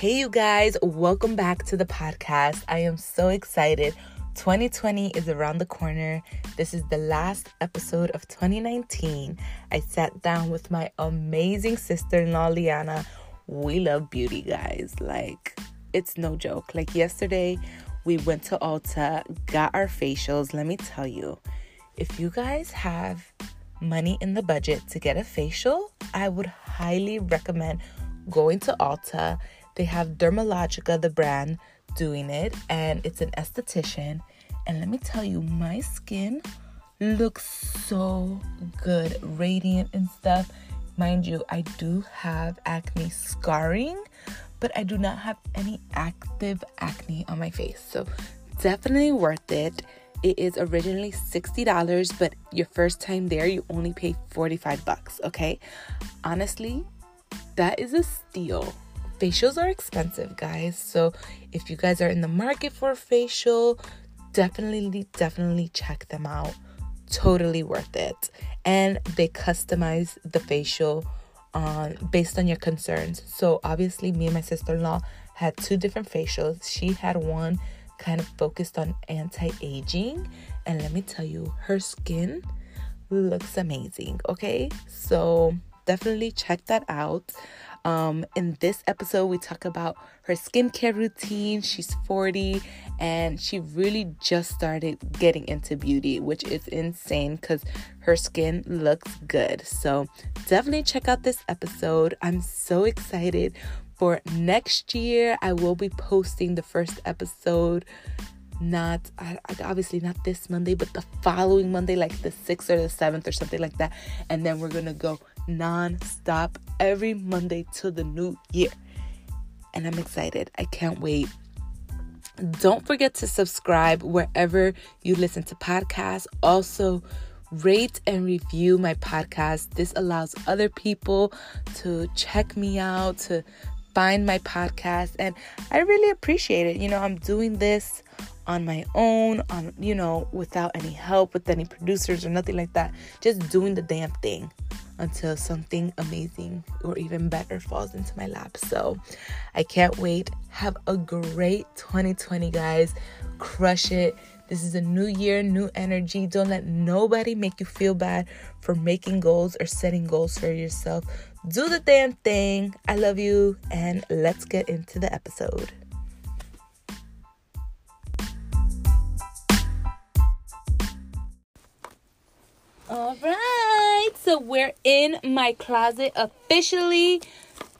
Hey, you guys, welcome back to the podcast. I am so excited. 2020 is around the corner. This is the last episode of 2019. I sat down with my amazing sister in law, Liana. We love beauty, guys. Like, it's no joke. Like, yesterday, we went to Ulta, got our facials. Let me tell you, if you guys have money in the budget to get a facial, I would highly recommend going to Ulta. They have Dermalogica, the brand, doing it, and it's an esthetician. And let me tell you, my skin looks so good, radiant and stuff. Mind you, I do have acne scarring, but I do not have any active acne on my face. So, definitely worth it. It is originally $60, but your first time there, you only pay 45 bucks, okay? Honestly, that is a steal. Facials are expensive, guys. So if you guys are in the market for a facial, definitely, definitely check them out. Totally worth it. And they customize the facial on based on your concerns. So obviously, me and my sister-in-law had two different facials. She had one kind of focused on anti-aging, and let me tell you, her skin looks amazing. Okay, so definitely check that out. Um, in this episode, we talk about her skincare routine. She's 40 and she really just started getting into beauty, which is insane because her skin looks good. So, definitely check out this episode. I'm so excited for next year. I will be posting the first episode not obviously not this Monday, but the following Monday, like the 6th or the 7th or something like that. And then we're gonna go non-stop every Monday till the new year. And I'm excited. I can't wait. Don't forget to subscribe wherever you listen to podcasts. Also, rate and review my podcast. This allows other people to check me out, to find my podcast, and I really appreciate it. You know, I'm doing this on my own, on you know, without any help with any producers or nothing like that. Just doing the damn thing until something amazing or even better falls into my lap. So I can't wait. Have a great 2020, guys. Crush it. This is a new year, new energy. Don't let nobody make you feel bad for making goals or setting goals for yourself. Do the damn thing. I love you, and let's get into the episode. All right, so we're in my closet officially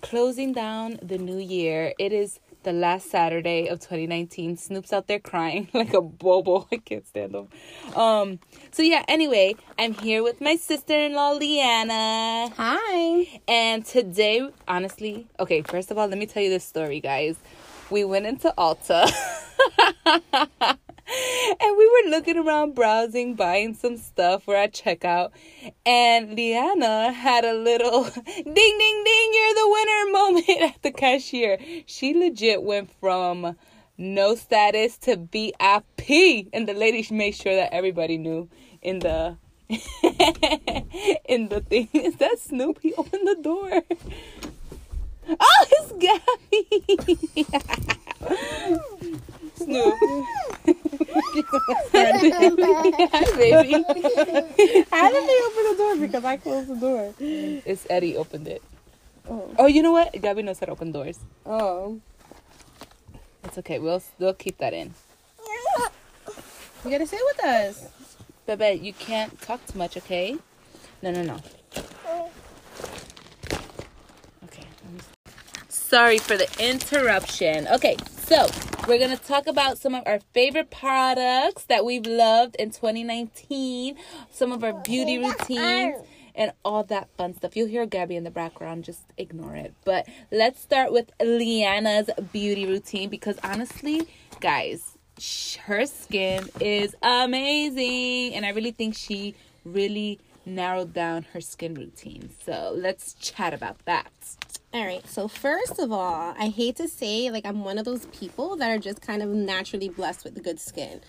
closing down the new year. It is the last Saturday of 2019. Snoop's out there crying like a bobo. I can't stand him. Um, so yeah, anyway, I'm here with my sister-in-law Liana. Hi. And today, honestly, okay, first of all, let me tell you this story, guys. We went into Ulta. and we were looking around browsing buying some stuff for our checkout. And liana had a little ding ding ding you're the winner moment at the cashier. She legit went from no status to vip and the lady made sure that everybody knew in the in the thing is that snoopy opened the door. Oh it's gabby. Snoop. Hi, baby. How did they open the door? Because I closed the door. It's Eddie opened it. Oh. oh, you know what? Gabby knows how to open doors. Oh. It's okay. We'll we'll keep that in. You gotta sit with us. Bebe, you can't talk too much, okay? No, no, no. Okay. Sorry for the interruption. Okay, so we're going to talk about some of our favorite products that we've loved in 2019, some of our beauty routines, and all that fun stuff. You'll hear Gabby in the background, just ignore it. But let's start with Liana's beauty routine because honestly, guys, her skin is amazing. And I really think she really narrowed down her skin routine. So let's chat about that. All right. So first of all, I hate to say like I'm one of those people that are just kind of naturally blessed with good skin.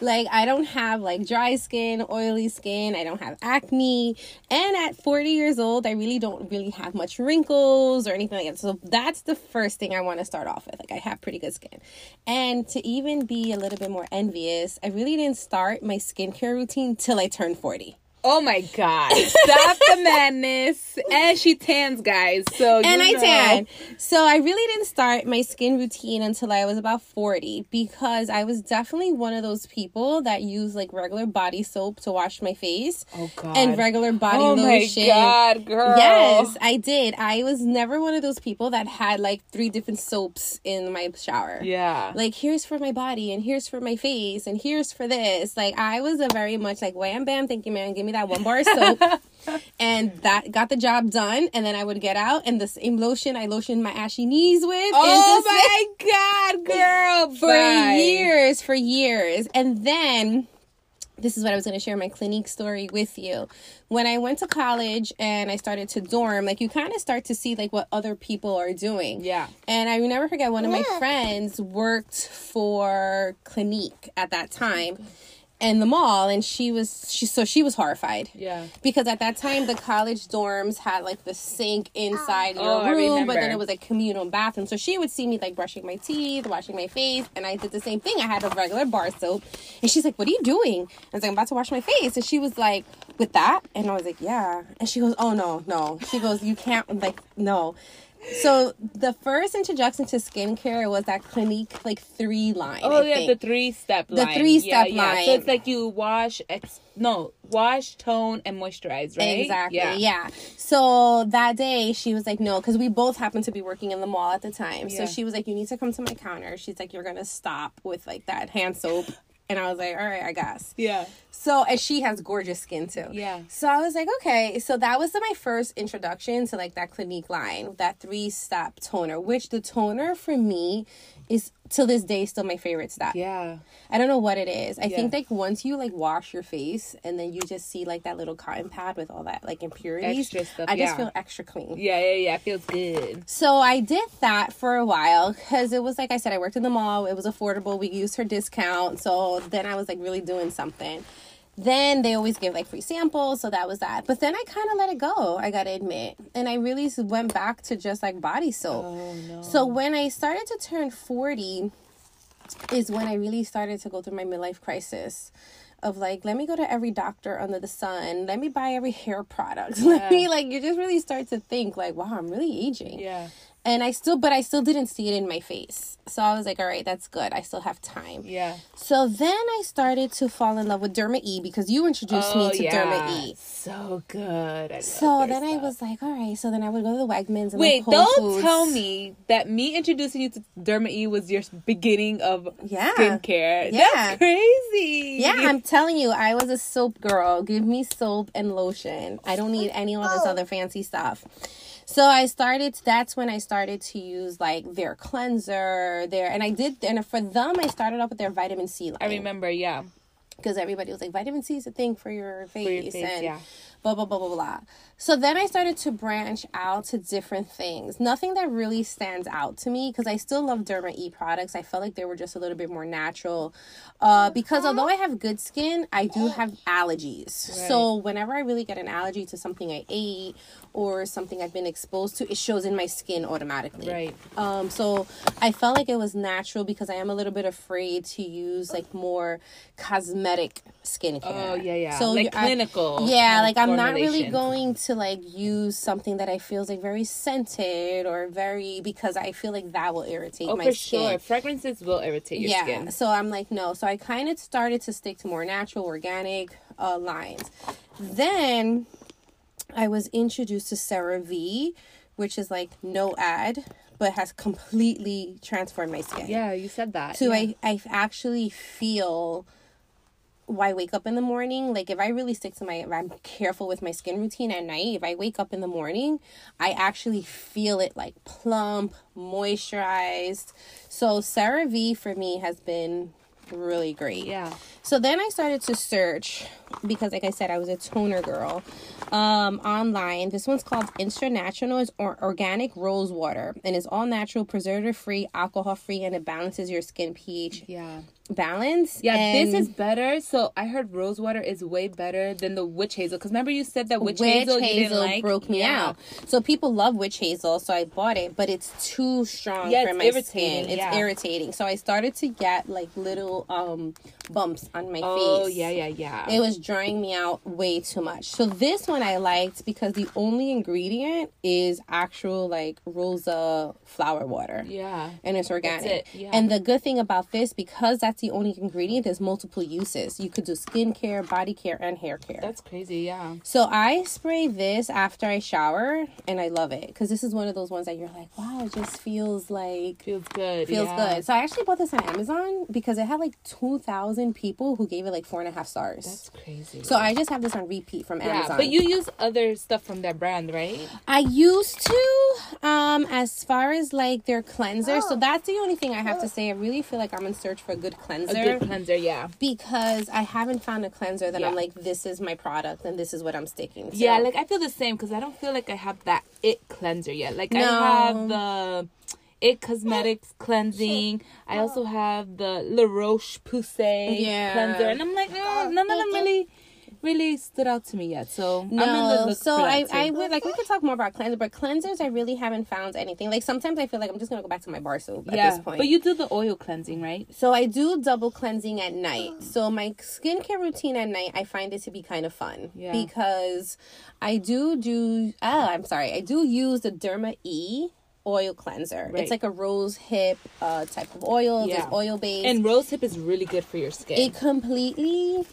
Like I don't have like dry skin, oily skin. I don't have acne, and at 40 years old, I really don't really have much wrinkles or anything like that. So that's the first thing I want to start off with. Like I have pretty good skin, and to even be a little bit more envious, I really didn't start my skincare routine till I turned 40. Oh my god! Stop the madness. And she tans, guys. So and I know. tan. So I really didn't start my skin routine until I was about 40 because I was definitely one of those people that use like regular body soap to wash my face Oh god. and regular body oh lotion. Oh my god, girl. Yes, I did. I was never one of those people that had like three different soaps in my shower. Yeah. Like here's for my body and here's for my face and here's for this. Like I was a very much like wham bam, thank you, man. Give me that one bar of soap. and that got the job done. And then I would get out and the same lotion I lotioned my ashy knees with. oh my god, girl. for Bye. years, for years. And then this is what I was going to share my clinique story with you. When I went to college and I started to dorm, like you kind of start to see like what other people are doing. Yeah. And I will never forget one of my friends worked for Clinique at that time in the mall and she was she so she was horrified. Yeah. because at that time the college dorms had like the sink inside your Oh, I room but then it was a communal bathroom. So she would see me like brushing my teeth washing my face and i did the same thing. I had a regular bar soap. And she's like what are you doing? I was like i'm about to wash my face. And she was like with that and i was like yeah and she goes oh no no she goes you can't like no so the first introduction to skincare was that clinique like three line Oh I yeah, think. the three step line. The line. three-step yeah, yeah. So it's like you wash, ex- no, wash, tone, and moisturize, right? Exactly. Yeah. Yeah. So that day she was like, no, because we both happened to be working in the mall at the time. So she was like, you need to come to my counter. She's like, you're gonna stop with like that hand soap. And I was like, all right, I guess. Yeah. So and she has gorgeous skin too. Yeah. So I was like, okay. So that was my first introduction to like that Clinique line, that three step toner, which the toner for me is till this day still my favorite step. Yeah. I don't know what it is. I Yeah. think like once you like wash your face and then you just see like that little cotton pad with all that like impurities, stuff, I just yeah. feel extra clean. Yeah, yeah, yeah. It feels good. So I did that for a while because it was like I said, I worked in the mall. It was affordable. We used her discount. So then I was like really doing something. Then they always give like free samples. So that was that. But then I kind of let it go, I got to admit. And I really went back to just like body soap. Oh no. So when I started to turn 40 is when I really started to go through my midlife crisis of like let me go to every doctor under the sun let me buy every hair product let me like you just really start to think like wow i'm really aging Yeah. And i still but i still didn't see it in my face so i was like all right that's good i still have time Yeah. so then i started to fall in love with derma e because you introduced me oh, to derma e Oh, So good. I so then i was like all right so then i would go to the wegmans and Wait, don't Foods. tell me that me introducing you to Derma E was your beginning of Yeah. skincare. Yeah. That's crazy. Yeah, I'm telling you, I was a soap girl. Give me soap and lotion. I don't need any of this oh. other fancy stuff. So I started. That's when I started to use like their cleanser, their and I did. And for them, I started off with their vitamin C line. I remember, yeah. because everybody was like, vitamin C is a thing for your face, face, and yeah. Blah blah blah blah blah. So then I started to branch out to different things. Nothing that really stands out to me because I still love Derma E products. I felt like they were just a little bit more natural. Uh, because although I have good skin, I do have allergies. So whenever I really get an allergy to something I ate or something I've been exposed to, it shows in my skin automatically. Right. Um, so I felt like it was natural because I am a little bit afraid to use like more cosmetic skincare. Oh, yeah, yeah. So Like you- I- clinical yeah, like I'm not really going to like use something that I feel is like very scented or very because I feel like that will irritate Oh, my for skin. sure. Fragrances will irritate your yeah. skin. So I'm like no. So I kind of started to stick to more natural, organic uh, lines. Then I was introduced to CeraVe, which is like no ad, but has completely transformed my skin. Yeah, you said that. So yeah. I, I actually feel why wake up in the morning. Like if I really stick to my, if I'm careful with my skin routine at night, if I wake up in the morning, I actually feel it like plump, moisturized. So CeraVe for me has been really great. Yeah. So then I started to search because, like I said, I was a toner girl um, online. This one's called InstaNatural. It's or- organic rose water and it's all natural, preservative free, alcohol free, and it balances your skin pH Yeah. Balance. Yeah, and this is better. So I heard rose water is way better than the witch hazel. Because remember you said that witch, witch hazel, hazel, like? broke me Yeah. out. So people love witch hazel, so I bought it, but it's too strong Yeah, for it's my irritating, skin. It's yeah. irritating. So I started to get like little um bumps on my Oh face. Oh yeah, yeah, yeah. It was drying me out way too much. So this one I liked because the only ingredient is actual like rosa flower water. yeah. And it's organic. it, yeah. And the good thing about this, because that's the only ingredient, there's multiple uses. You could do skincare, body care, and hair care. That's crazy. Yeah. So I spray this after I shower, and I love it because this is one of those ones that you're like, wow, it just feels like Feels good. feels yeah. good. So I actually bought this on Amazon because it had like two thousand people who gave it like four and a half stars. That's crazy. so I just have this on repeat from yeah, Amazon. but you use other stuff from that brand, right? I used to, um, as far as like their cleanser. So that's the only thing I have to say. I really feel like I'm in search for a good A cleanser. good cleanser. Yeah. because I haven't found a cleanser that I'm like, this is my product and this is what I'm sticking to. Yeah, like I feel the same because I don't feel like I have that it cleanser yet. Like I have the it cosmetics cleansing. I also have the La Roche Posay Yeah. cleanser, and I'm like, mm, none of them really, really stood out to me yet. So I'm in the No, so I, too. I would like we could talk more about cleanser, but cleansers I really haven't found anything. Like sometimes I feel like I'm just gonna go back to my bar soap at this point. but you do the oil cleansing, right? so I do double cleansing at night. So my skincare routine at night, I find it to be kind of fun Yeah. because I do do. Oh, I'm sorry, I do use the Derma E oil cleanser. Right. It's like a rose hip uh, type of oil. Yeah. It's oil based. And rose hip is really good for your skin. it completely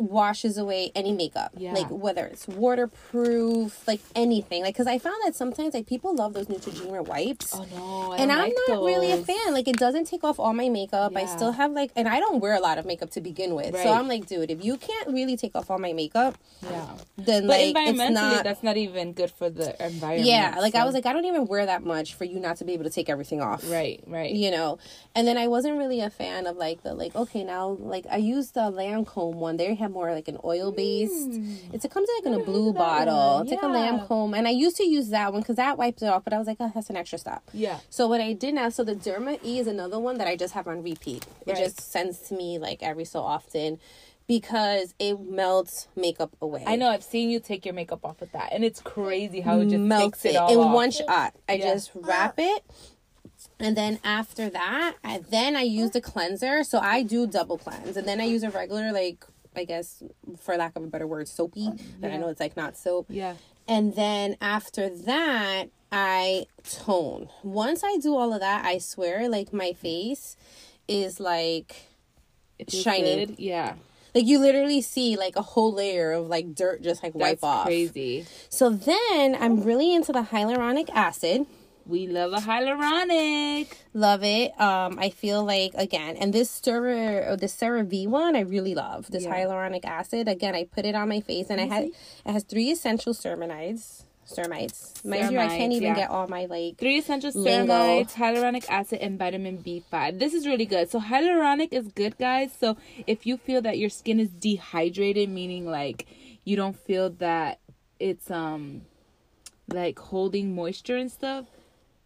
washes away any makeup. Yeah. like whether it's waterproof like anything. Like because i found that sometimes like people love those neutrogena wipes. Oh no, I and i'm like not really a fan. Like it doesn't take off all my makeup. I still have like and i don't wear a lot of makeup to begin with. Right. so i'm like dude if you can't really take off all my makeup Yeah, then but like it's environmentally, not that's not even good for the environment. yeah. Like i was like i don't even wear that much for you not to be able to take everything off. Right, right. you know? And then i wasn't really a fan of like the like okay now like i used the lancome one. They have more like an oil based mm. it's it comes in like in a blue heard of that bottle it's like a Yeah. lancome and i used to use that one because that wipes it off but i was like oh that's an extra step Yeah, so what i did now so the derma e is another one that i just have on repeat it Right. just sends to me like every so often because it melts makeup away I know. I've seen you take your makeup off with that, and it's crazy how it just melts it it all in off. one shot. I Yeah. just wrap ah. it. And then after that, I, then I use the cleanser. So I do double cleanse. And then I use a regular, like, I guess, for lack of a better word, soapy. Uh, and I know it's like not soap. Yeah. And then after that, I tone. Once I do all of that, I swear, like, my face is like, It feels Shining. good. Yeah. like you literally see like a whole layer of like dirt just like wipe That's off. crazy. So then I'm really into the hyaluronic acid. We love a hyaluronic. Love it. Um, I feel like again, and this Cera, the CeraVe one, I really love this Yeah. hyaluronic acid. Again, I put it on my face, and I had it has three essential ceramides. Ceramides. Mind you, I can't even yeah. get all my like. Three essential Lingo. ceramides, hyaluronic acid, and vitamin B5. This is really good. So hyaluronic is good, guys. So if you feel that your skin is dehydrated, meaning like you don't feel that it's um like holding moisture and stuff,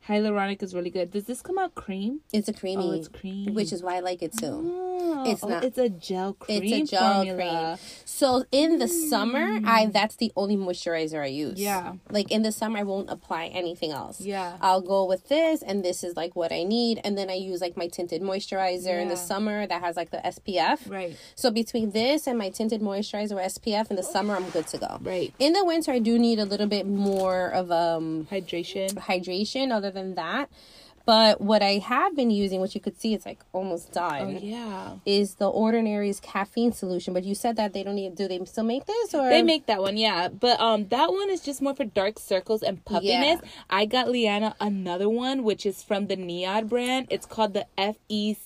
hyaluronic is really good. Does this come out cream? It's a creamy, Oh, it's cream. which is why I like it too. Oh, It's oh, not- It's a gel cream. It's a gel formula. cream. So in the summer, I that's the only moisturizer I use. Yeah. Like in the summer, I won't apply anything else. Yeah. I'll go with this, and this is like what I need, and then I use like my tinted moisturizer in the summer that has like the SPF. Right. So between this and my tinted moisturizer or SPF in the summer, I'm good to go. Right. In the winter, I do need a little bit more of um Hydration. hydration. Other than that, but what I have been using, which you could see, it's like almost done. Oh yeah. Is the Ordinary's caffeine solution? But you said that they don't need. Do they still make this or They make that one, yeah. But um that one is just more for dark circles and puffiness. Yeah. I got Liana another one which is from the NIOD brand. It's called the F E E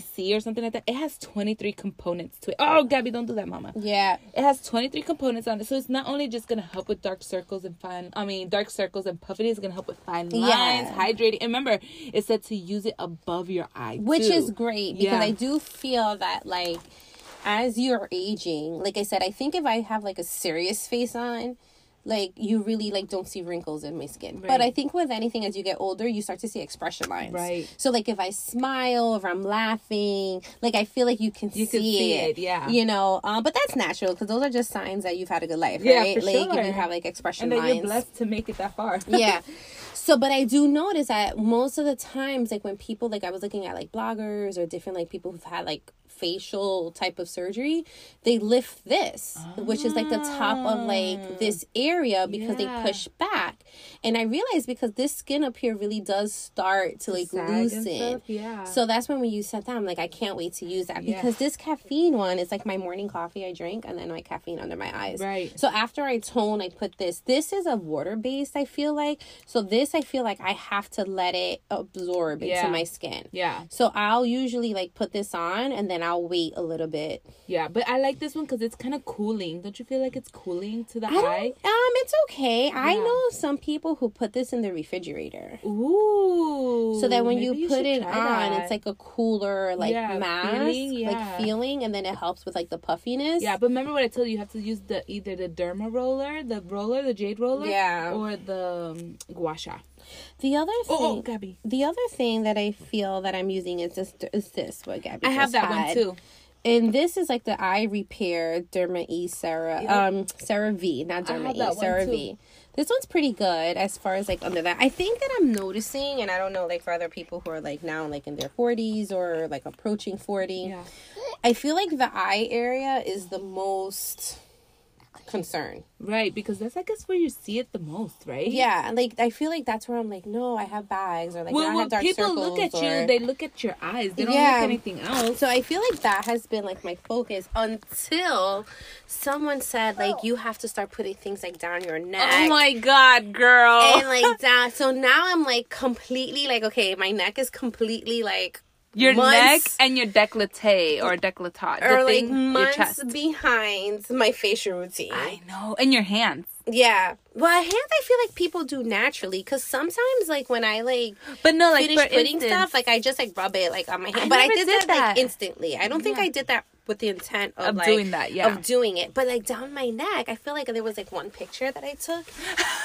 C or something like that. It has 23 components to it. Oh, Gabby, don't do that, mama. Yeah, It has 23 components on it. So it's not only just going to help with dark circles and fine, I mean, dark circles and puffiness, it's going to help with fine lines, Yeah. hydrating. And remember, it said to use it above your eye. which too. is great because Yeah. I do feel that like as you're aging, like I said, I think if I have like a serious face on, like you really like don't see wrinkles in my skin. But I think with anything as you get older, you start to see expression lines. Right. So like if I smile, if I'm laughing, like I feel like you can You see, can see it. it, yeah. You know, um, but that's natural because those are just signs that you've had a good life, Yeah, right? like if you have like expression and lines you're blessed to make it that far. yeah. So, but I do notice that most of the times, like when people, like I was looking at like bloggers or different like people who've had like facial type of surgery, they lift this, which is like the top of like this area because Yeah. they push back. And I realized because this skin up here really does start to like Sag loosen. yeah. So that's when we use down. I'm like, I can't wait to use that Yeah. because this caffeine one is like my morning coffee I drink and then my caffeine under my eyes. Right. So after I tone, I put this. This is a water based, I feel like. So this, I feel like I have to let it absorb Yeah. into my skin. Yeah, So I'll usually like put this on and then I'll wait a little bit. yeah, but I like this one because it's kind of cooling. Don't you feel like it's cooling to the eye? um, it's okay. I know some people who put this in the refrigerator. Ooh. So that when maybe you put it on, that. it's like a cooler like Yeah, mask, feeling, yeah. like feeling, and then it helps with like the puffiness. Yeah, but remember what I told you? You have to use the either the derma roller, the roller, the jade roller, Yeah. or the um, gua sha. The other thing, Oh, oh, Gabby, the other thing that I feel that I'm using is this. Is this what Gabby? I have that one too. And this is like the eye repair Derma E Sarah um CeraVe, not Derma E, Sarah. V. This one's pretty good as far as like under that. I think that I'm noticing, and I don't know, like for other people who are like now like in their 40s or like approaching 40, Yeah. I feel like the eye area is the most concern. Right, because that's I guess where you see it the most, right? Yeah, like I feel like that's where I'm like, no, I have bags or like Well, I have dark people circles. look at you, they look at your eyes. They don't Yeah. look at anything else. So I feel like that has been like my focus until someone said like you have to start putting things like down your neck. Oh my god, girl! and like down. So now I'm like completely like okay, my neck is completely like your months- neck and your décolleté or décolletage, the or like thing, your months chest. behind my facial routine. I know, and your hands. yeah. Well, hands I feel like people do naturally because sometimes like when I like But no, like finish putting instance, stuff, like I just like rub it like on my hand. I but I did, did that, like instantly. I don't think Yeah. I did that with the intent of, Of like, doing that, yeah. of doing it. But like down my neck, I feel like there was like one picture that I took,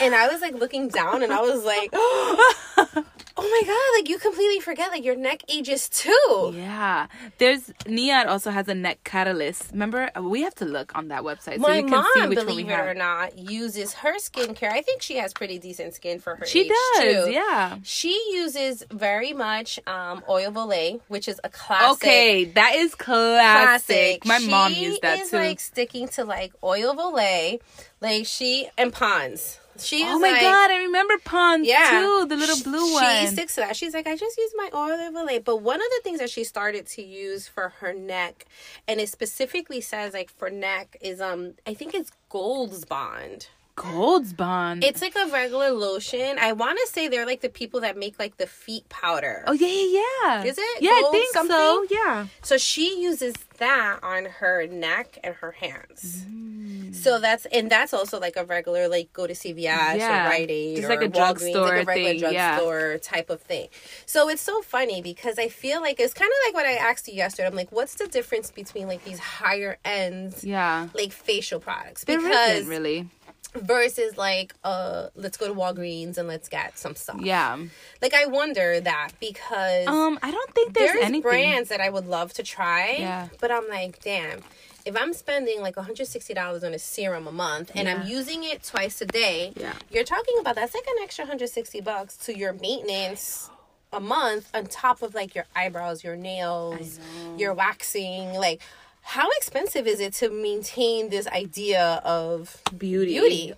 and I was like looking down, and I was like, oh my god, like you completely forget like your neck ages too. Yeah, there's NIOD also has a neck catalyst. Remember, we have to look on that website so My you can mom, see which one we believe it have. or not, uses her skincare. I think she has pretty decent skin for her She age, does, too. yeah. She uses very much um, oil of Olay, which is a classic. Okay, that is classic. My mom She used that is too. like sticking to like oil of Olay, like she and Pond's. She oh my like, god, I remember Pond's Yeah, too, the little blue she one. She sticks to that. She's like, I just use my oil of Olay. But one of the things that she started to use for her neck, and it specifically says like for neck is um, I think it's Gold's Bond. Gold's Bond. It's like a regular lotion. I want to say they're like the people that make like the feet powder. oh yeah, yeah, yeah. Is it Yeah, I Gold think so. something? Yeah. So she uses that on her neck and her hands. Mm. So that's and that's also like a regular like go to CVS Yeah. or Rite Aid Just or like a drugstore like a regular thing, yeah. drugstore type of thing. So it's so funny because I feel like it's kind of like what I asked you yesterday. I'm like, what's the difference between like these higher ends Yeah. like facial products? Because isn't really. Versus like uh let's go to Walgreens and let's get some stuff. Yeah. Like I wonder that because Um, I don't think there's, there's, anything. brands that I would love to try. Yeah. But I'm like, damn, if I'm spending like $160 on a serum a month and I'm using it twice a day, Yeah. you're talking about that's like an extra 160 bucks to your maintenance a month on top of like your eyebrows, your nails, your waxing, like how expensive is it to maintain this idea of Beauty. beauty?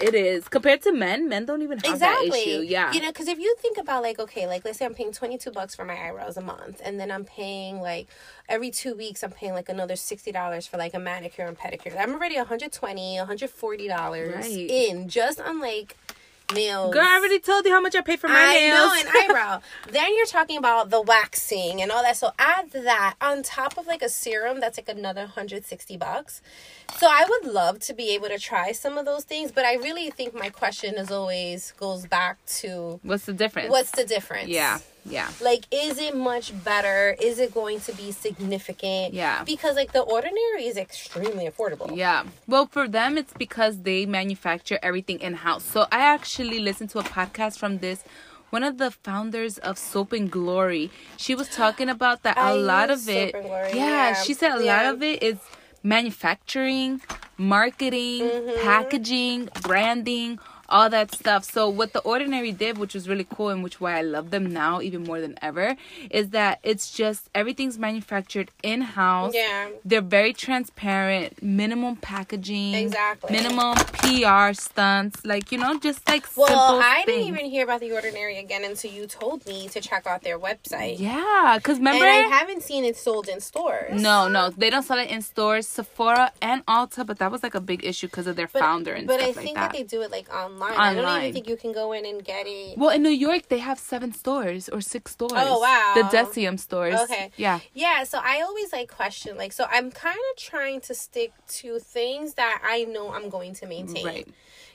It is compared to men. Men don't even have exactly. that issue. Yeah. You know, because if you think about like, okay, like let's say I'm paying 22 bucks for my eyebrows a month, and then I'm paying like every two weeks, I'm paying like another $60 for like a manicure and pedicure. I'm already 120 $140 Right. in just on like nails. Girl, I already told you how much I pay for my I nails. know, an eyebrow. then you're talking about the waxing and all that. So add that on top of like a serum that's like another 160 bucks. So I would love to be able to try some of those things, but I really think my question is always goes back to What's the difference? what's the difference? Yeah. Yeah. Like, is it much better? Is it going to be significant? Yeah. Because like the ordinary is extremely affordable. Yeah. Well, for them, it's because they manufacture everything in house. So I actually listened to a podcast from this. One of the founders of Soap and Glory, she was talking about that a lot of it. Glory, yeah, yeah. she said a Yeah. lot of it is manufacturing, marketing, Mm-hmm. packaging, branding, all that stuff. So what the Ordinary did, which was really cool and which why I love them now even more than ever, is that it's just everything's manufactured in house. Yeah. They're very transparent, minimum packaging, Exactly. minimum PR stunts, like you know, just like Well, I things. didn't even hear about the ordinary again until you told me to check out their website. Yeah, because remember. And I haven't seen it sold in stores. no, no, they don't sell it in stores, Sephora and Ulta, but that was like a big issue because of their But, founder and but stuff I like think that. that. they do it like online. I don't even think you can go in and get it. well, in New York, they have seven stores or six stores. Oh, wow. The Deciem stores. Okay. Yeah. Yeah, so I always like question like so I'm kind of trying to stick to things that I know I'm going to maintain. Right.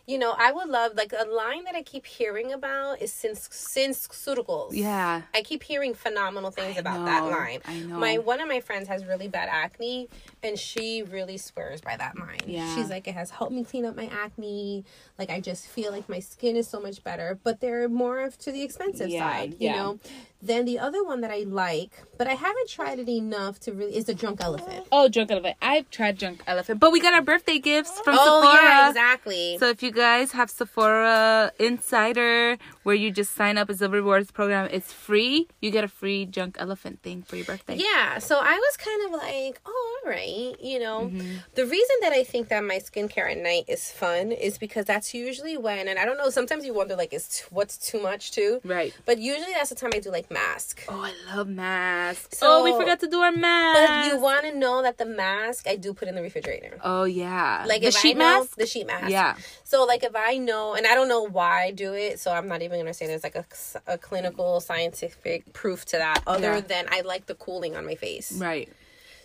You know, I would love like a line that I keep hearing about is since since SkinCeuticals. Yeah. I keep hearing phenomenal things I about that line. I know. My one of my friends has really bad acne and she really swears by that line. Yeah. She's like it has helped me clean up my acne. Like I just feel like my skin is so much better, but they're more of to the expensive Yeah, side, you yeah. know. Then the other one that I like, but I haven't tried it enough to really is the drunk elephant. Oh, Drunk Elephant. I've tried Drunk Elephant, but we got our birthday gifts from Oh Sephora. yeah, exactly. So if you guys have Sephora Insider, where you just sign up as a rewards program, it's free. You get a free Drunk elephant thing for your birthday. Yeah, so I was kind of like, oh, all right, you know. Mm-hmm. The reason that I think that my skincare at night is fun is because that's usually when, and I don't know, sometimes you wonder like, is t- what's too much too? Right. But usually that's the time I do like mask. Oh, I love masks. So- oh, we forgot to do our mask. But you want to know that the mask I do put in the refrigerator. oh yeah. Like the sheet know, mask. the sheet mask. Yeah. So like if I know, and I don't know why I do it, so I'm not even gonna say there's like a, a clinical scientific proof to that, other Yeah. than I like the cooling on my face. Right.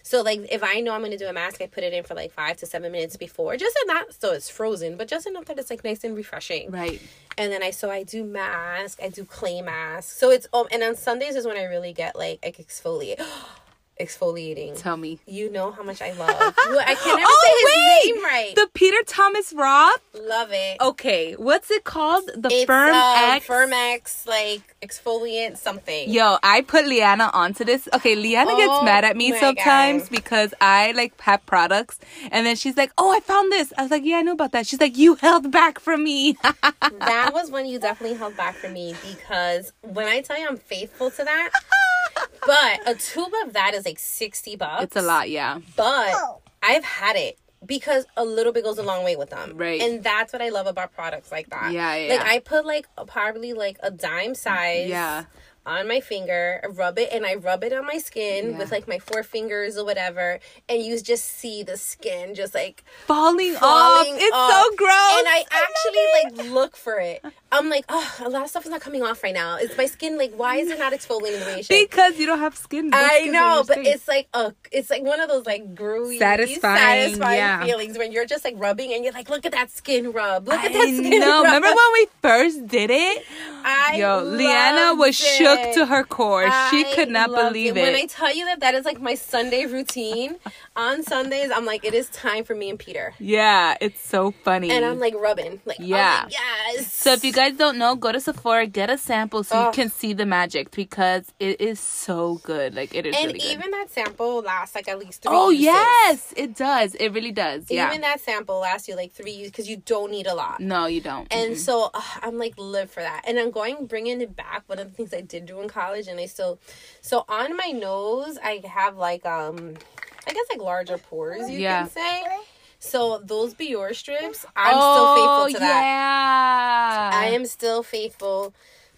So like if I know I'm gonna do a mask, I put it in for like five to seven minutes before, just enough so it's frozen, but just enough that it's like nice and refreshing. Right. And then I so I do mask, I do clay mask. So it's um and on Sundays is when I really get like, exfoliate, exfoliating. Tell me. You know how much I love. Well, I can never Oh, say his wait! name right. The Peter Thomas Roth. love it. Okay, what's it called? The it's Firm um, X. FirmX like exfoliant something. Yo, I put Liana onto this. Okay, Liana gets Oh mad at me sometimes God. because I like have products, and then she's like, "Oh, I found this." I was like, "Yeah, I know about that." She's like, "You held back from me." that was when you definitely held back from me because when I tell you I'm faithful to that, but a tube of that is like 60 bucks. it's a lot, yeah. But I've had it because a little bit goes a long way with them. Right. And that's what I love about products like that. Yeah, yeah, Like. I put like a, probably like a dime size Yeah. on my finger, rub it and I rub it on my skin Yeah. with like my four fingers or whatever, and you just see the skin just like Falling, falling off. It's off. so gross. And I love actually like look for it. I'm like, oh, a lot of stuff is not coming off right now. It's my skin like, why is it not exfoliating the way it should? because you don't have skin. I know, but it's like a, it's like one of those like groovy, Satisfying, satisfying yeah. feelings when you're just like rubbing and you're like, look at that skin rub, look at that skin know. rub. Remember when we first did it? I Yo, Liana was loved shook to her core. she could not loved it. When I tell you that that is like my Sunday routine, on Sundays I'm like, it is time for me and Peter, Yeah, it's so funny. and I'm like rubbing, like, Yeah. oh my, yes. So if you guys don't know, go to Sephora, get a sample so you can see the magic because it is so good. Like it is and really good. even that sample lasts like at least three. oh uses. yes, it does. It really does. Yeah. Even that sample lasts you like three uses because you don't need a lot. no, you don't. And Mm-mm. so uh, I'm like live for that, and I'm going bringing it back. One of the things I did do in college, and I still, so on my nose I have like um, I guess like larger pores you Yeah. can say. So those Bioré strips, I'm oh, still faithful to that. yeah. I am still faithful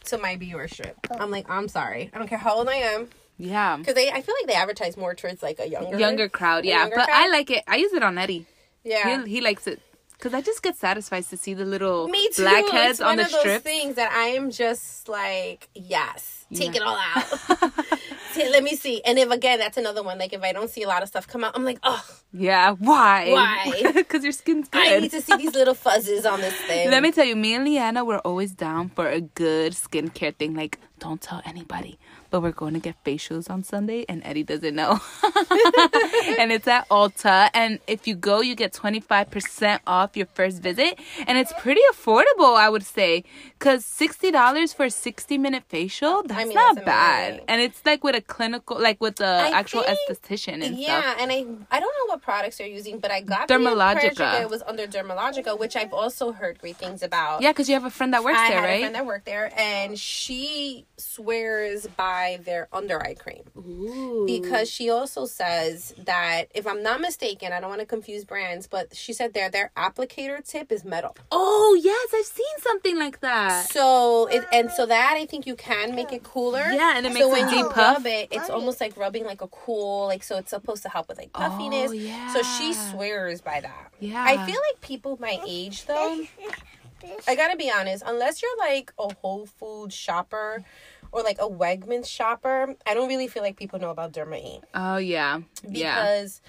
to my Bioré strip. I'm like I'm sorry, I don't care how old I am, Yeah. because they I feel like they advertise more towards like a younger Younger crowd, yeah. younger but crowd. I like it. I use it on Eddie. Yeah. He, he likes it. Because I just get satisfied to see the little Me too. blackheads it's on the strip. things that I am just like, yes, take Yeah. it all out. let me see. And if again, that's another one. Like if I don't see a lot of stuff come out, I'm like, oh, Yeah, why? Why? Because your skin's good. I need to see these little fuzzes on this thing. Let me tell you, me and Liana were always down for a good skincare thing. Like, don't tell anybody, but we're going to get facials on Sunday, and Eddie doesn't know. and it's at Ulta, and if you go, you get twenty five percent off your first visit, and it's pretty affordable, I would say, because sixty dollars for a sixty minute facial, that's mean, not that's bad, amazing. and it's like with a clinical, like with the I actual think- esthetician and yeah, stuff. and I I don't know what products they're using, but I got Dermalogica. It was under Dermalogica, which I've also heard great things about. Yeah, because you have a friend that works I there, right? friend that worked there, and she swears by their under eye cream because she also says that if I'm not mistaken, I don't want to confuse brands, but she said their their applicator tip is metal. Oh yes, I've seen something like that. So it and so that I think you can make it cooler. Yeah, and it so makes when it you depuff. rub it, it's almost like rubbing like a cool like so it's supposed to help with like oh, puffiness. Oh, So she swears by that. Yeah. I feel like people my age though. I gotta be honest, unless you're like a Whole Food shopper or like a Wegmans shopper, I don't really feel like people know about Derma E. Oh yeah, yeah. Because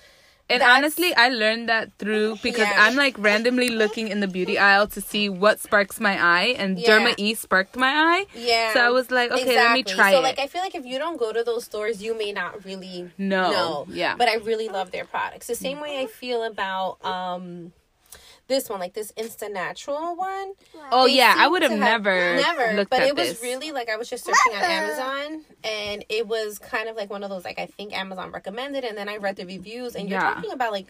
And that's- honestly, I learned that through because Yeah. I'm like randomly looking in the beauty aisle to see what sparks my eye, and Yeah. Derma E sparked my eye. yeah. So I was like, okay, let me try so it. like I feel like if you don't go to those stores, you may not really No, know. yeah. But I really love their products. The same way I feel about um this one, like this InstaNatural one. oh They yeah, I would have never never looked but at it was this. really like i was just searching on amazon and it was kind of like one of those like i think amazon recommended and then i read the reviews and you're Yeah. talking about like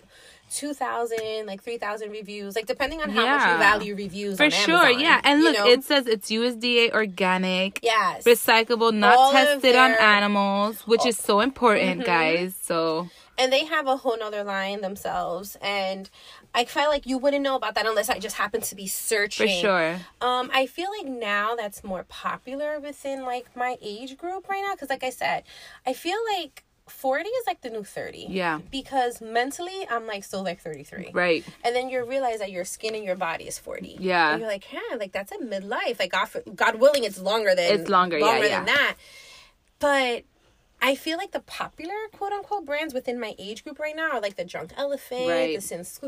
2000 like 3000 reviews like depending on how much you value reviews for on sure. Amazon, yeah, and you look, know? it says it's USDA organic. yes Recyclable, not All of tested on animals, which is so important, Mhm. guys. So and they have a whole nother line themselves and i felt like you wouldn't know about that unless i just happened to be searching. for sure, Um, I feel like now that's more popular within like my age group right now because, like I said, I feel like forty is like the new thirty. yeah, Because mentally, I'm like still like thirty three, right. and then you realize that your skin and your body is forty. Yeah. and you're like, yeah, like that's a midlife. Like God, God willing, it's longer than It's longer, yeah, longer yeah. than that. But I feel like the popular quote unquote brands within my age group right now are like the Drunk Elephant, Right. the Sins.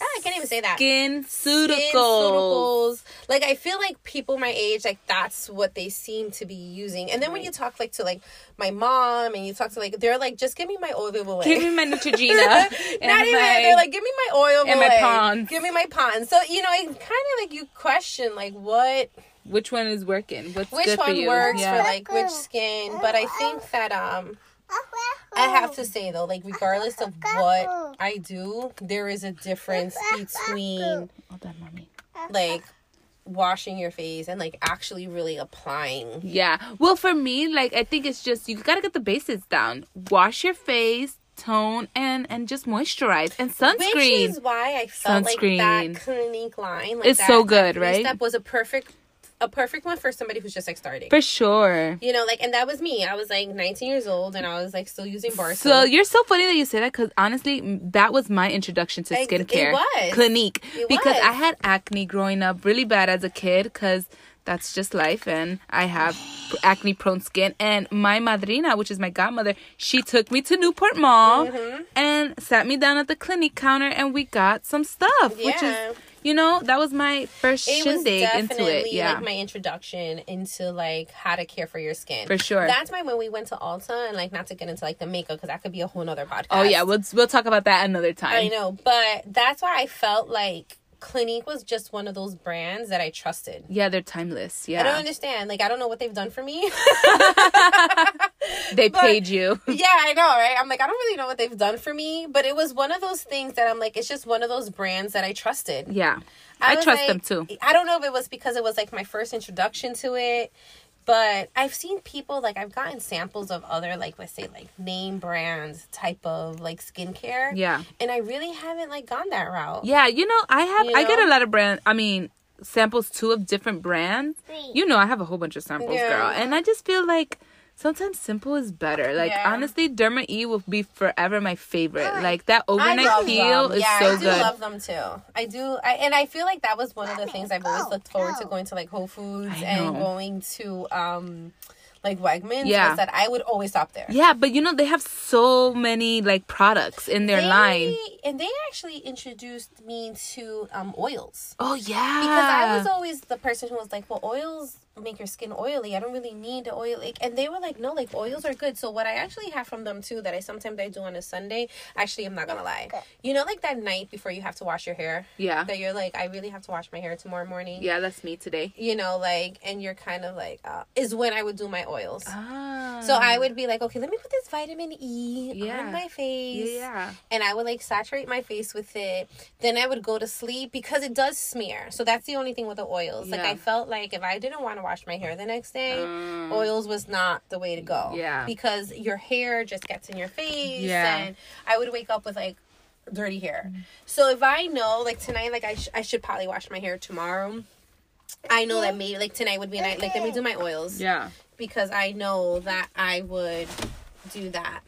I can't even say that. Skin Skin Like I feel like people my age, like that's what they seem to be using. And then when you talk like to like my mom and you talk to like they're like, just give me my olive oil. Give me my Neutrogena. Not and even my- they're like, give me my oil and my Olay. Pond's. Give me my pond. So you know, it kind of like you question like what which one is working? What's which good for one you? works Yeah. for like which skin. But I think that um I have to say though, like regardless of what I do, there is a difference between Hold on, mommy. like washing your face and like actually really applying. Yeah. Well, for me, like I think it's just you gotta get the basics down. Wash your face, tone, and and just moisturize and sunscreen. Which is why I felt like that Sunscreen. Clinique line, like It's that, so good, three right? Step was a perfect, a perfect one for somebody who's just like starting. for sure. you know, like, and that was me. I was like 19 years old, and I was like still using bar So you're so funny that you say that because honestly, that was my introduction to it skincare. was. Clinique. It because was. I had acne growing up really bad as a kid because that's just life and I have acne prone skin. And my madrina, which is my godmother, she took me to Newport Mall Mm-hmm. and sat me down at the clinique counter and we got some stuff. Which is, you know, that was my first it shindig into it. Yeah. like my introduction into like how to care for your skin. For sure. That's why when we went to Ulta and like not to get into like the makeup because that could be a whole nother podcast. oh, yeah. We'll, we'll talk about that another time. I know, but that's why I felt like Clinique was just one of those brands that I trusted. Yeah, they're timeless. Yeah. I don't understand. Like I don't know what they've done for me. they but- paid you. yeah, I know, right? I'm like, I don't really know what they've done for me, but it was one of those things that I'm like, it's just one of those brands that I trusted. Yeah. I, was trust like- them too. I don't know if it was because it was like my first introduction to it, but I've seen people like I've gotten samples of other like let's say like name brands type of like skincare. Yeah. And I really haven't like gone that route. Yeah, you know, I have You I get a lot of brand I mean samples too of different brands. You know, I have a whole bunch of samples, Yeah. girl. And I just feel like sometimes simple is better. Like Yeah. honestly, Derma E will be forever my favorite. Like that overnight love peel them. is yeah, so good. I do good. love them too. I do, I, and I feel like that was one of the things I've always looked forward to going to like Whole Foods and going to um like Wegmans, Yeah. was that I would always stop there. Yeah, but you know they have so many like products in their They- line. and they actually introduced me to um oils. Oh yeah. because I was always the person who was like, well, oils make your skin oily. I don't really need the oil. Like, and they were like, no, like oils are good. So what I actually have from them too, that I sometimes I do on a Sunday. Actually, I'm not gonna lie. You know, like that night before you have to wash your hair. Yeah. That you're like, I really have to wash my hair tomorrow morning. Yeah, that's me today. You know, like, and you're kind of like, uh, is when I would do my oils. Ah. So I would be like, okay, let me put this vitamin E Yeah. on my face Yeah. and I would like saturate my face with it. Then I would go to sleep because it does smear. So that's the only thing with the oils. Yeah. Like I felt like if I didn't want to wash my hair the next day, Mm. oils was not the way to go. Yeah. Because your hair just gets in your face Yeah. and I would wake up with like dirty hair. So if I know like tonight like I sh- I should probably wash my hair tomorrow. I know that maybe like tonight would be a night like let me do my oils Yeah, because I know that I would do that.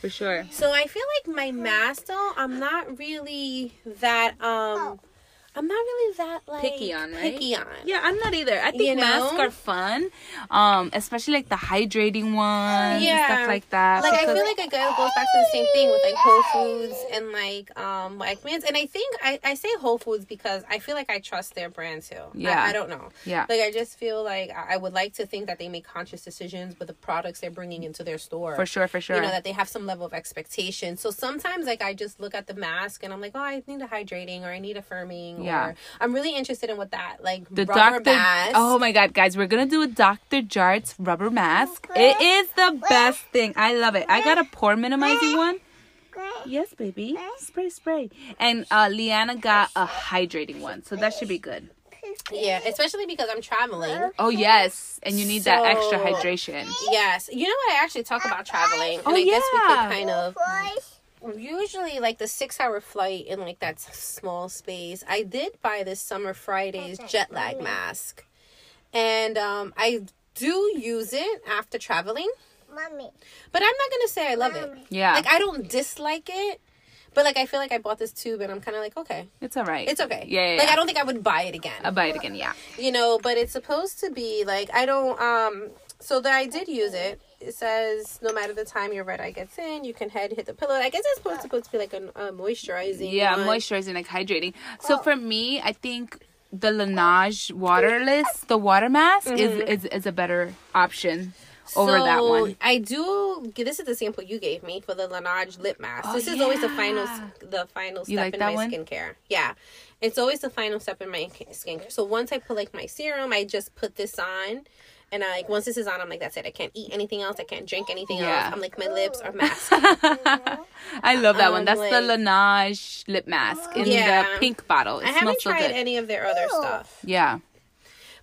for sure. So I feel like my mask though, I'm not really that um I'm not really that like Picky on, right? picky on. Yeah, I'm not either. I think You know? masks are fun, um, especially like the hydrating ones and Yeah. stuff like that. Like I feel like it go- goes back to the same thing with like Whole Foods and like um Wegmans, and I think I, I say Whole Foods because I feel like I trust their brand too. Yeah. I, I don't know. yeah, Like I just feel like I I would like to think that they make conscious decisions with the products they're bringing into their store. for sure, for sure. You know that they have some level of expectation. So sometimes, like I just look at the mask and I'm like, oh, I need a hydrating or I need a firming. Yeah. Or I'm really interested in what that like the rubber Dr. mask. Oh my god, guys, we're gonna do a Dr. Jart's rubber mask. It is the best thing. I love it. I got a pore minimizing one. Yes, baby. Spray, spray. And uh Liana got a hydrating one, so that should be good. yeah, especially because I'm traveling. Oh yes, and you need that extra hydration. Yes, you know what? I actually talk about traveling, and Oh, I guess we yeah. could kind of usually like the six hour flight in like that small space. I did buy this summer Fridays jet lag mask, and um, I do use it after traveling. Mommy. But I'm not gonna say I love it. Yeah, Like I don't dislike it, but like I feel like I bought this tube and I'm kind of like okay, it's all right. it's okay. Yeah, yeah, Like yeah. I don't think I would buy it again. I'll buy it again. Yeah. you know, but it's supposed to be like I don't. Um, so that I did use it. It says no matter the time your red eye gets in, you can head hit the pillow. I guess it's supposed, supposed to be like a, a moisturizing. Yeah, one. moisturizing, like hydrating. So for me, I think the Laneige waterless, the water mask is, mm-hmm. is is a better option over that one. I do. This is the sample you gave me for the Laneige lip mask. Oh, this is always the final, the final step like in my one? skincare. Yeah, it's always the final step in my skincare. So once I put like my serum, I just put this on. And I like once this is on, I'm like that's it. I can't eat anything else. I can't drink anything Yeah. else. I'm like my lips are masked. I love that one. Um, That's the like- Laneige lip mask in Yeah. the pink bottle. It I smells haven't so tried good. any of their other stuff. yeah.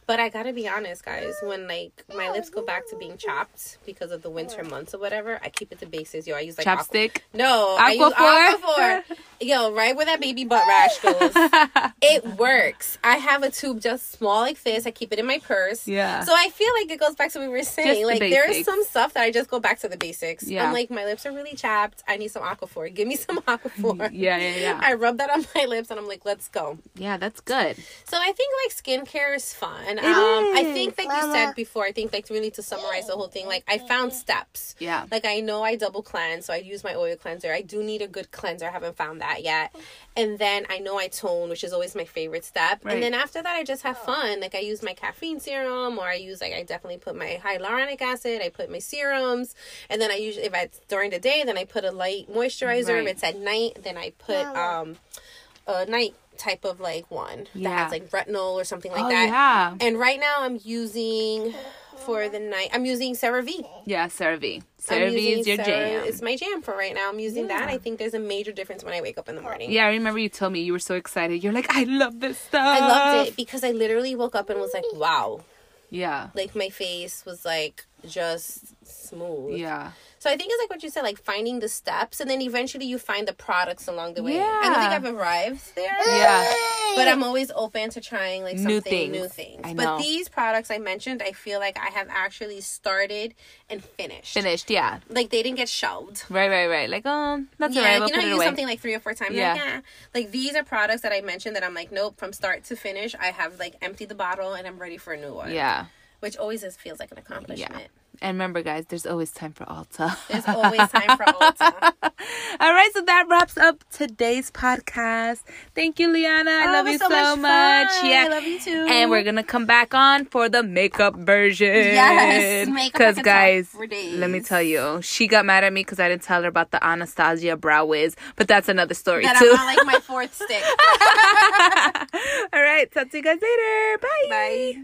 But I gotta be honest, guys. When like my lips go back to being chapped because of the winter months or whatever, I keep it to basics. Yo, I use like aqua- Chapstick. No, I use Aquaphor? Aquaphor. Yo, right where that baby butt rash goes, it works. I have a tube just small like this. I keep it in my purse. Yeah. So I feel like it goes back to what we were saying. the Like there is some stuff that I just go back to the basics. Yeah. I'm like my lips are really chapped. I need some Aquaphor. Give me some Aquaphor. Yeah, yeah, yeah. I rub that on my lips and I'm like, let's go. Yeah, that's good. So I think like skincare is fun. Um, I think like you said before, I think like really to summarize the whole thing, like I found steps. Yeah. Like I know I double cleanse, so I use my oil cleanser. I do need a good cleanser. I haven't found that yet. And then I know I tone, which is always my favorite step. Right. And then after that, I just have fun. Like I use my caffeine serum, or I use like I definitely put my hyaluronic acid. I put my serums, and then I usually if it's during the day, then I put a light moisturizer. Right. If it's at night, then I put um a night type of like one that has like retinol or something like oh that. yeah. And right now I'm using for the night. I'm using CeraVe. Yeah, CeraVe. CeraVe is your jam. It's my jam for right now. I'm using that. I think there's a major difference when I wake up in the morning. Yeah, I remember you told me you were so excited. You're like, I love this stuff. I loved it because I literally woke up and was like, wow. Yeah. Like my face was like just smooth. Yeah. So I think it's like what you said, like finding the steps and then eventually you find the products along the way. Yeah. I don't think I've arrived there. Yeah. But I'm always open to trying like New something new things. things. I But know. these products I mentioned, I feel like I have actually started and finished. Finished. Yeah. Like they didn't get shelved. Right, right, right. Like, oh, that's Yeah, alright. like, We'll you know, put I it use away. something like three or four times. Yeah. Like, yeah. Like these are products that I mentioned that I'm like, nope, from start to finish, I have like emptied the bottle and I'm ready for a new one. Yeah. Which always is, feels like an accomplishment. Yeah. And remember, guys, there's always time for Ulta. There's always time for Ulta. All right, so that wraps up today's podcast. Thank you, Liana. I Oh, love you so, much. much. Yeah, I love you too. And we're gonna come back on for the makeup version. Yes, makeup because guys, let me tell you, she got mad at me because I didn't tell her about the Anastasia brow wiz, but that's another story that too. I'm on like my fourth stick. All right, talk to you guys later. Bye. Bye.